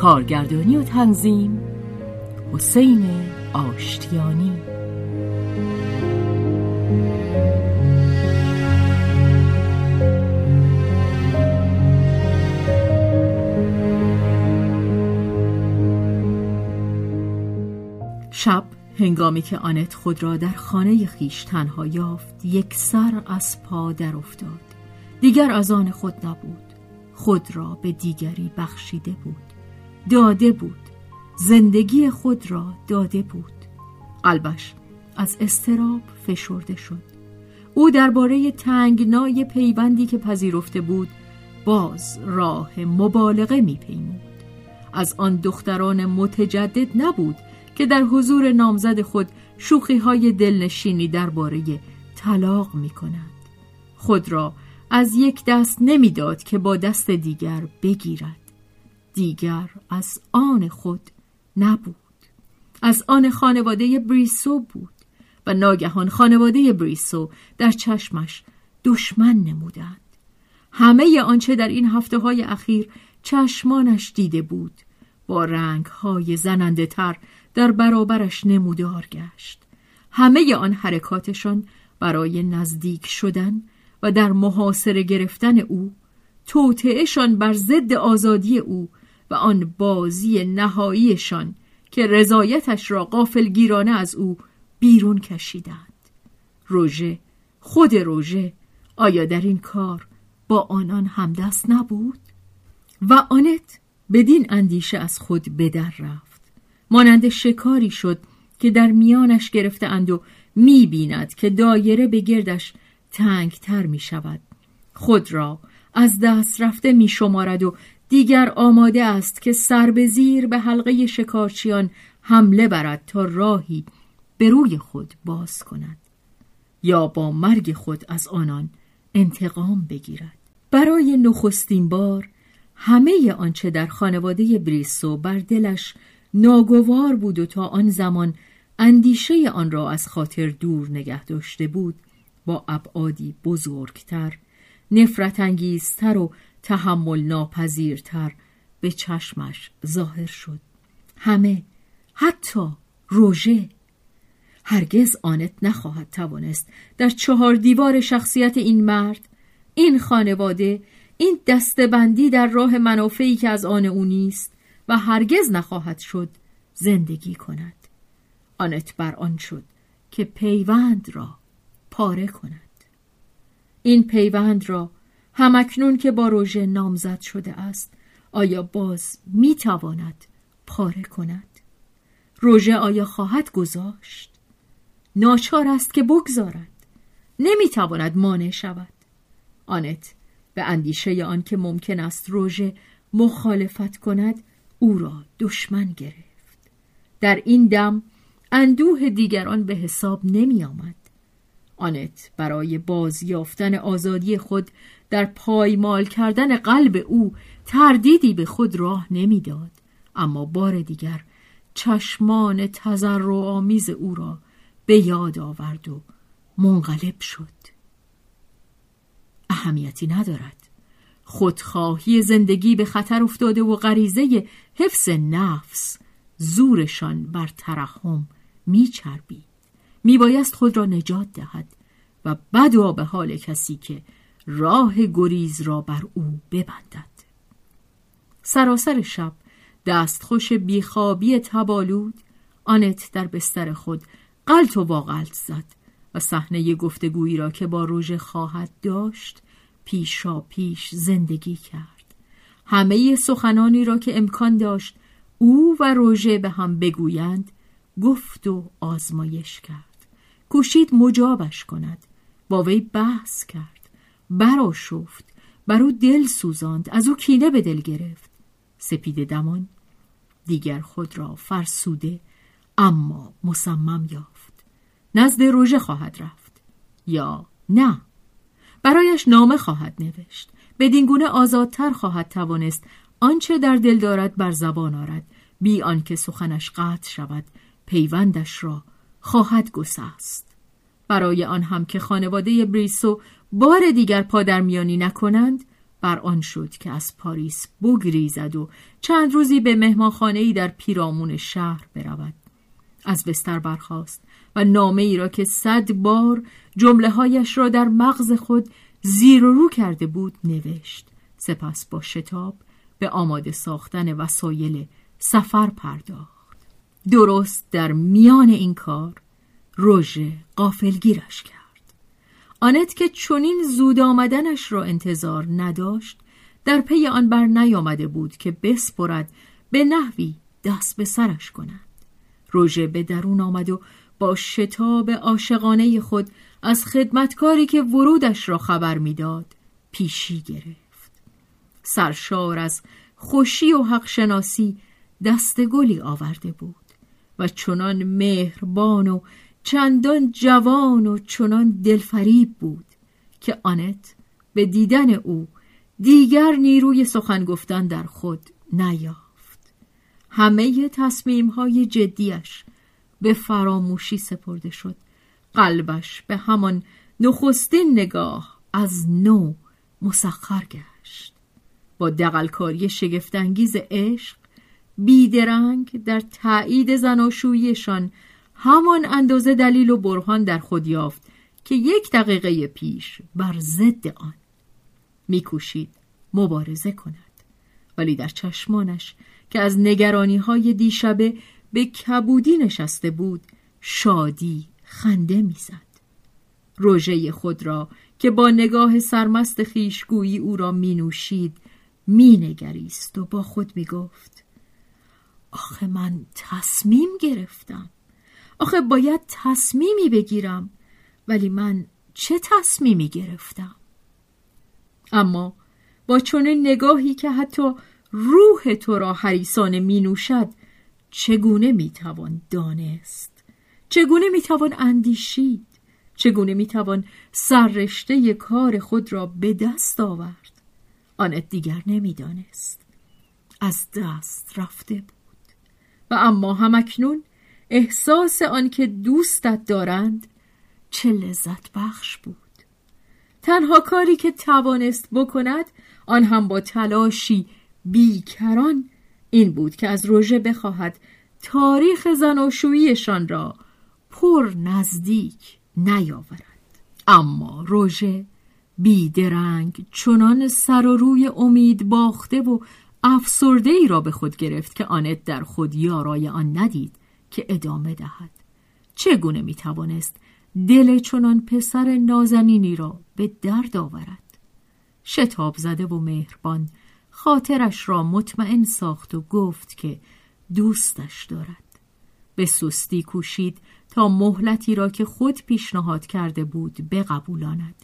کارگردانی و تنظیم. حسین آشتیانی. شب هنگامی که آنت خود را در خانه خیش تنها یافت یک سر از پا در افتاد. دیگر از آن خود نبود. خود را به دیگری بخشیده بود. داده بود. زندگی خود را داده بود. قلبش از استراب فشرده شد. او درباره تنگنای پیوندی که پذیرفته بود باز راه مبالغه میپیمود. از آن دختران متجدد نبود که در حضور نامزد خود شوخی های دلنشینی درباره طلاق می کند. خود را از یک دست نمی‌داد که با دست دیگر بگیرد. دیگر از آن خود نبود. از آن خانواده بریسو بود و ناگهان خانواده بریسو در چشمش دشمن نمودند. همه آنچه در این هفته های اخیر چشمانش دیده بود با رنگ های زننده تر در برابرش نمودار گشت. همه آن حرکاتشان برای نزدیک شدن و در محاصره گرفتن او توطعهشان بر ضد آزادی او و آن بازی نهاییشان که رضایتش را گیرانه از او بیرون کشیدند. روژه خود روژه آیا در این کار با آنان همدست نبود؟ و آنت بدین اندیشه از خود بدر رفت. مانند شکاری شد که در میانش گرفته اند و می بیند که دایره به گردش تنگتر می شود خود را از دست رفته می شمارد و دیگر آماده است که سر به زیر به حلقه شکارچیان حمله برد تا راهی به روی خود باز کند یا با مرگ خود از آنان انتقام بگیرد. برای نخستین بار همه آنچه در خانواده بریسو بر دلش ناگوار بود و تا آن زمان اندیشه آن را از خاطر دور نگه داشته بود با ابعادی بزرگتر نفرت انگیزتر و تحمل ناپذیرتر به چشمش ظاهر شد. همه حتی روژه هرگز آنت نخواهد توانست در چهار دیوار شخصیت این مرد این خانواده این دستبندی در راه منافعی که از آن او نیست و هرگز نخواهد شد زندگی کند. آنت بر آن شد که پیوند را پاره کند. این پیوند را همکنون که با روژه نامزد شده است آیا باز می‌تواند پاره کند؟ روژه آیا خواهد گذاشت؟ ناچار است که بگذارد. نمی‌تواند مانع شود. آنت به اندیشه آن که ممکن است روژه مخالفت کند او را دشمن گرفت. در این دم اندوه دیگران به حساب نمی آمد آنت برای بازیافتن آزادی خود در پایمال کردن قلب او تردیدی به خود راه نمی‌داد. اما بار دیگر چشمان تذر آمیز او را به یاد آورد و منقلب شد. اهمیتی ندارد. خودخواهی زندگی به خطر افتاده و غریزه حفظ نفس زورشان بر ترحم میچربید. میبایست خود را نجات دهد و بدا به حال کسی که راه گریز را بر او ببندد. سراسر شب دستخوش بیخوابی تبالود آنت در بستر خود قلط و واقلت زد و صحنه گفتگویی را که با روژه خواهد داشت پیشا پیش زندگی کرد. همه سخنانی را که امکان داشت او و روژه به هم بگویند گفت و آزمایش کرد. کوشید مجابش کند. با وی بحث کرد. براشفت بر او دل سوزاند. از او کینه به دل گرفت. سپید دمان. دیگر خود را فرسوده اما مصمم یافت. نزد روژه خواهد رفت. یا نه. برایش نامه خواهد نوشت. بدین گونه آزادتر خواهد توانست آنچه در دل دارد بر زبان آرد. بی آنکه سخنش قطع شود پیوندش را خواهد گسست. برای آن هم که خانواده بریسو بار دیگر پادرمیانی نکنند بر آن شد که از پاریس بگریزد و چند روزی به مهمانخانه در پیرامون شهر برود. از بستر برخاست و نامه ای را که صد بار جمله هایش را در مغز خود زیر و رو کرده بود نوشت. سپس با شتاب به آماده ساختن وسایل سفر پرداخت. درست در میان این کار روژه قافلگیرش کرد. آنت که چونین زود آمدنش را انتظار نداشت در پی آن بر نیامده بود که بسپرد به نحوی دست به سرش کند. روژه به درون آمد و با شتاب عاشقانه خود از خدمتکاری که ورودش را خبر می‌داد پیشی گرفت. سرشار از خوشی و حق شناسی دست گلی آورده بود. و چنان مهربان و چندان جوان و چنان دلفریب بود که آنت به دیدن او دیگر نیروی سخن گفتن در خود نیافت. همه تصمیم های جدیش به فراموشی سپرده شد. قلبش به همان نخستین نگاه از نو مسخر گشت. با دقلکاری شگفتانگیز عشق بیدرنگ در تایید زناشوییشان همان اندازه دلیل و برهان در خود یافت که یک دقیقه پیش بر ضد آن میکوشید مبارزه کند. ولی در چشمانش که از نگرانی های دیشبه به کبودی نشسته بود شادی خنده می‌زد. روژه خود را که با نگاه سرمست خیشگویی او را می نوشید می نگریست و با خود می گفت آخه من تصمیم گرفتم. آخه باید تصمیمی بگیرم. ولی من چه تصمیمی گرفتم؟ اما با چنین نگاهی که حتی روح تو را حریسان می نوشد چگونه می توان دانست؟ چگونه می توان اندیشید؟ چگونه می توان سررشته کار خود را به دست آورد؟ آنت دیگر نمی‌دانست از دست رفته بود. و اما همکنون احساس آنکه دوستت دارند چه لذت بخش بود. تنها کاری که توانست بکند آن هم با تلاشی بیکران این بود که از روژه بخواهد تاریخ زناشوییشان را پر نزدیک نیاورد. اما روژه بیدرنگ چنان سر و روی امید باخته و افسرده ای را به خود گرفت که آنت در خود یارای آن ندید که ادامه دهد. چگونه می توانست دل چنان پسر نازنینی را به درد آورد؟ شتاب زده و مهربان خاطرش را مطمئن ساخت و گفت که دوستش دارد. به سستی کوشید تا مهلتی را که خود پیشنهاد کرده بود بقبولاند.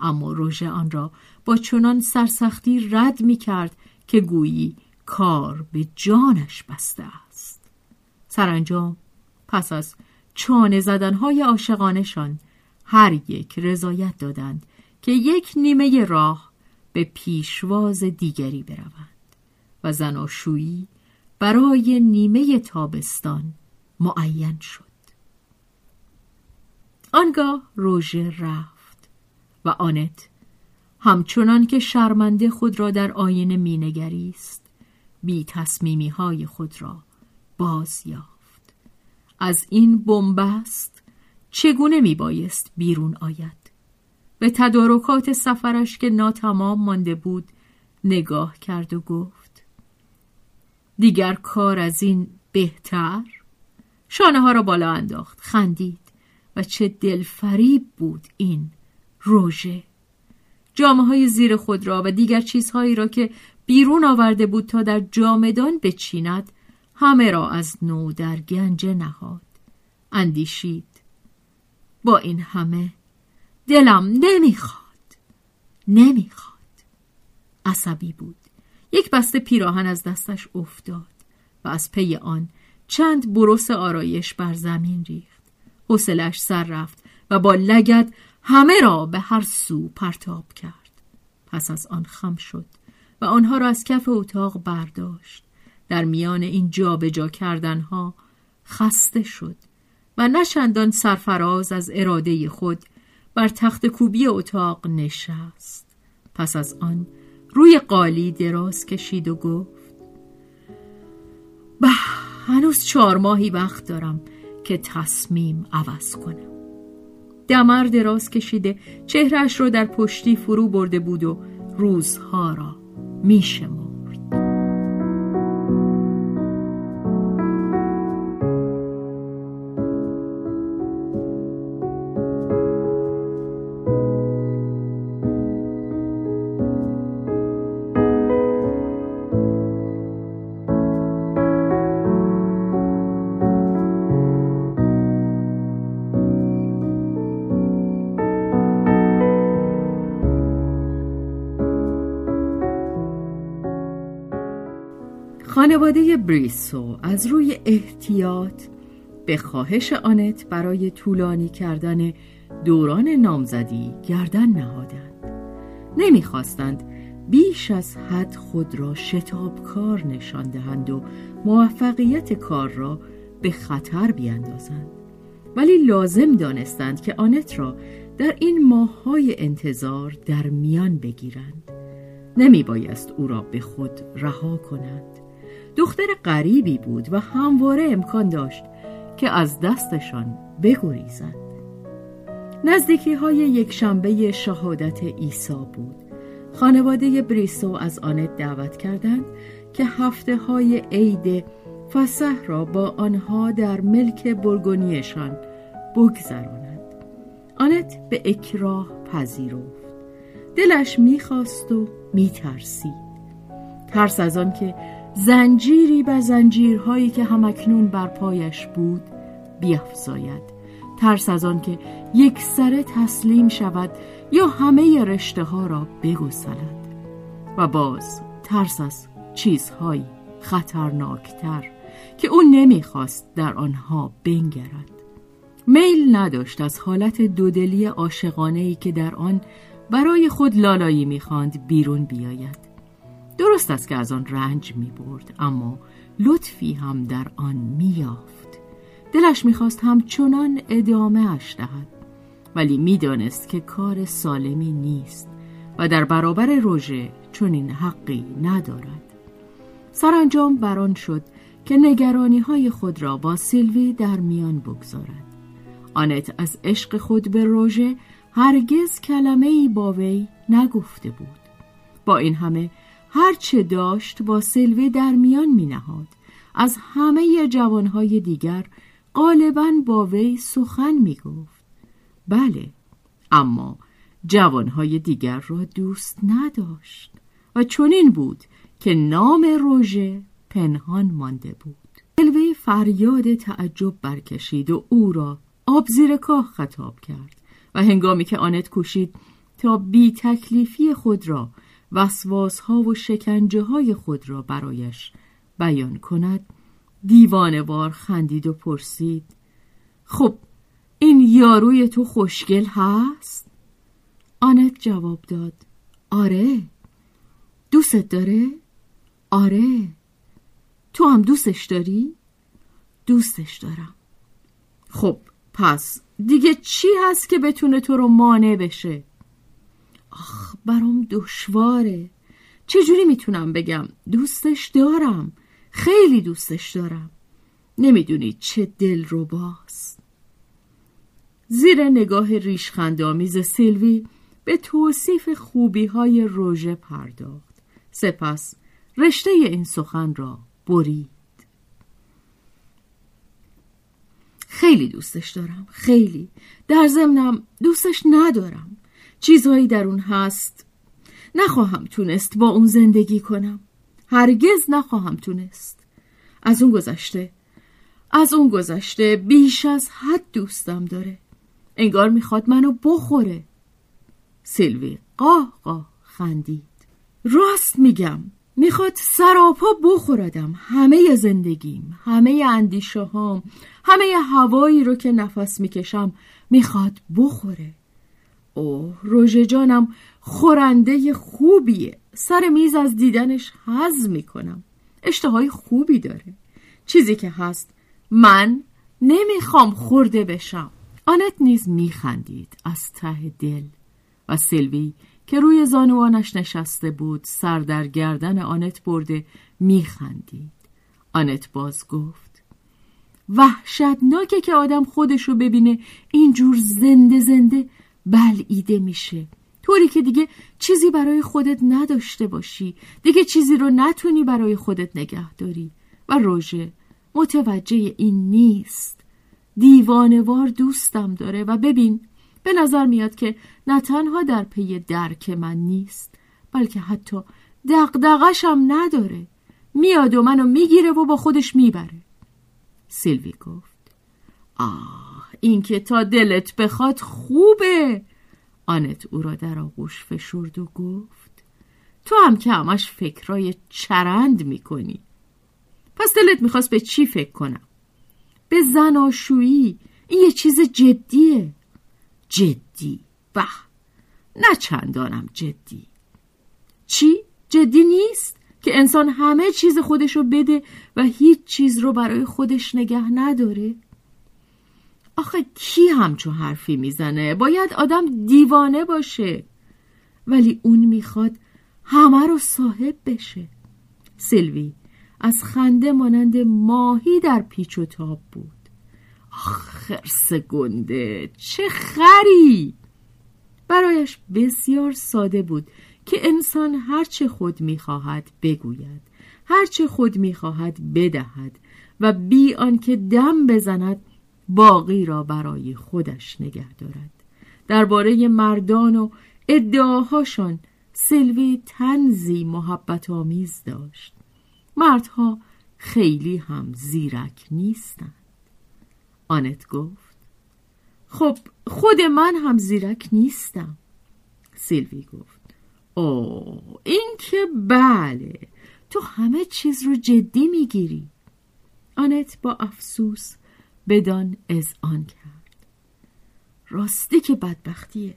اما روژه آن را با چنان سرسختی رد می کرد که گویی کار به جانش بسته است. سرانجام پس از چانه زدنهای عاشقانشان هر یک رضایت دادند که یک نیمه راه به پیشواز دیگری بروند و زناشویی برای نیمه تابستان معین شد. آنگاه روژه رفت و آنت همچنان که شرمنده خود را در آینه مینگریست. بی تصمیمی های خود را باز یافت. از این بنبست چگونه می بایست بیرون آید؟ به تدارکات سفرش که ناتمام مانده بود نگاه کرد و گفت دیگر کار از این بهتر؟ شانه ها را بالا انداخت خندید و چه دلفریب بود این روژه جامعه های زیر خود را و دیگر چیزهایی را که بیرون آورده بود تا در جامدان بچیند همه را از نو در گنجه نهاد. اندیشید. با این همه دلم نمی‌خواد. نمی‌خواد. عصبی بود. یک بسته پیراهن از دستش افتاد و از پی آن چند بروس آرایش بر زمین ریخت. حوصلش سر رفت و با لگد همه را به هر سو پرتاب کرد. پس از آن خم شد و آنها را از کف اتاق برداشت. در میان این جابجا کردنها خسته شد و نشندان سرفراز از اراده خود بر تخت کوبی اتاق نشست. پس از آن روی قالی دراز کشید و گفت به هنوز چهار ماهی وقت دارم که تصمیم عوض کنم. دمر دراز کشیده چهرش رو در پشتی فرو برده بود و روزها را میشم خانواده بریسو از روی احتیاط به خواهش آنت برای طولانی کردن دوران نامزدی گردن نهادند. نمی‌خواستند بیش از حد خود را شتاب کار نشان دهند و موفقیت کار را به خطر بیندازند ولی لازم دانستند که آنت را در این ماههای انتظار در میان بگیرند. نمی بایست او را به خود رها کنند. دختر غریبی بود و همواره امکان داشت که از دستشان بگریزند نزدیکی های یک شنبه شهادت عیسی بود. خانواده بریسو از آنت دعوت کردند که هفته های عید فسح را با آنها در ملک برگونیشان بگذراند آنت به اکراه پذیرفت. دلش می‌خواست و میترسید. ترس از آن که زنجیری به زنجیرهایی که همکنون بر پایش بود بیافزاید. ترس از آن که یک سره تسلیم شود یا همه رشته ها را بگسلد. و باز ترس از چیزهایی خطرناکتر که او نمی‌خواست در آنها بنگرد. میل نداشت از حالت دودلی عاشقانه که در آن برای خود لالایی می‌خواند بیرون بیاید. درست است که از آن رنج می برد اما لطفی هم در آن می یافت. دلش می‌خواست همچنان ادامه اش دهد ولی می‌دانست که کار سالمی نیست و در برابر روژه چنین حقی ندارد. سرانجام بران شد که نگرانی های خود را با سیلوی در میان بگذارد. آنت از عشق خود به روژه هرگز کلمه ای با وی نگفته بود. با این همه هرچه داشت با سلوه در میان می نهاد. از همه جوانهای دیگر غالبا با وی سخن می گفت. بله اما جوانهای دیگر را دوست نداشت و چنین بود که نام روژه پنهان مانده بود سلوه فریاد تعجب برکشید و او را آب زیر کاه خطاب کرد و هنگامی که آنت کوشید تا بی تکلیفی خود را وسواس ها و شکنجه های خود را برایش بیان کند دیوانوار خندید و پرسید خب این یاروی تو خوشگل هست؟ آنت جواب داد آره دوستت داره؟ آره تو هم دوستش داری؟ دوستش دارم خب پس دیگه چی هست که بتونه تو رو مانع بشه؟ آخ برام دشواره. چجوری می‌تونم بگم؟ دوستش دارم. خیلی دوستش دارم. نمی‌دونید چه دل رو باست زیر نگاه ریشخندآمیز سیلوی به توصیف خوبی های روژه پرداخت. سپس رشته این سخن را برید. خیلی دوستش دارم. خیلی. در ضمنم دوستش ندارم. چیزهایی در اون هست. نخواهم تونست با اون زندگی کنم. هرگز نخواهم تونست. از اون گذشته از اون گذشته بیش از حد دوستم داره. انگار می‌خواد منو بخوره. سیلوی قاه قاه خندید. راست میگم می‌خواد سراپا بخوردم. همه زندگیم همه اندیشه هام همه هوایی رو که نفس می‌کشم می‌خواد بخوره. اوه روژه جانم خورنده خوبیه. سر میز از دیدنش حز می‌کنم. اشتهای خوبی داره. چیزی که هست من نمی‌خوام خورده بشم. آنت نیز میخندید از ته دل. و سلوی که روی زانوانش نشسته بود سر در گردن آنت برده میخندید. آنت باز گفت وحشتناکه که آدم خودشو ببینه اینجور زنده زنده بلعیده میشه. طوری که دیگه چیزی برای خودت نداشته باشی. دیگه چیزی رو نتونی برای خودت نگه داری. و روژه متوجه این نیست. دیوانوار دوستم داره. و ببین به نظر میاد که نه تنها در پی درک من نیست بلکه حتی دقدقشم نداره. میاد و منو می‌گیره و با خودش می‌بره. سیلوی گفت آه. این که تا دلت بخواد خوبه آنت او را در آغوش فشرد و گفت تو هم که همش فکرای چرند می‌کنی پس دلت می‌خواست به چی فکر کنم به زناشویی این یه چیز جدیه جدی به نه چندانم جدی چی؟ جدی نیست؟ که انسان همه چیز خودشو بده و هیچ چیز رو برای خودش نگه نداره؟ آخه کی همچو حرفی می‌زنه؟ باید آدم دیوانه باشه. ولی اون می‌خواد همه رو صاحب بشه. سلوی از خنده مانند ماهی در پیچ و تاب بود. خرس گنده چه خری! برایش بسیار ساده بود که انسان هرچه خود می‌خواهد بگوید هرچه خود می‌خواهد بدهد و بی آنکه دم بزند باقی را برای خودش نگه دارد. درباره مردان و ادعاهاشان سلوی تنزی محبت آمیز داشت. مردها خیلی هم زیرک نیستند. آنت گفت خب خود من هم زیرک نیستم. سیلوی گفت او این که بله تو همه چیز رو جدی می‌گیری. آنت با افسوس بدان از آن کرد. راستی که بدبختیه.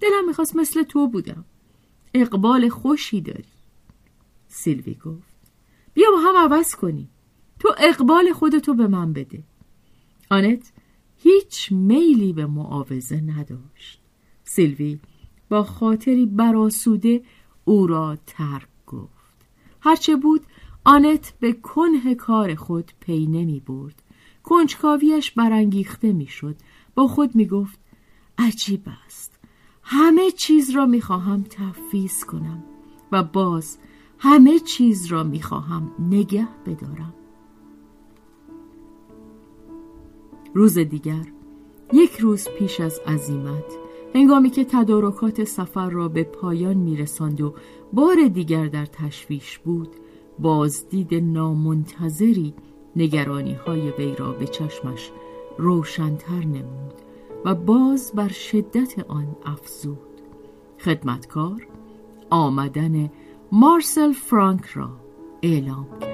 دلم می‌خواست مثل تو بودم. اقبال خوشی داری. سیلوی گفت بیا با هم عوض کنی. تو اقبال خودتو به من بده. آنت هیچ میلی به معاوضه نداشت. سیلوی با خاطری براسوده او را ترک گفت. هرچه بود آنت به کنه کار خود پی نمی برد. کنجکاویش برانگیخته می‌شد. با خود می گفت عجیب است. همه چیز را می خواهم تفویض کنم و باز همه چیز را می‌خواهم نگه بدارم. روز دیگر یک روز پیش از عزیمت هنگامی که تدارکات سفر را به پایان میرساند و بار دیگر در تشویش بود بازدید نامنتظری نگرانی های وی را به چشمش روشنتر نمود و باز بر شدت آن افزود. خدمتکار آمدن مارسل فرانک را اعلام کرد.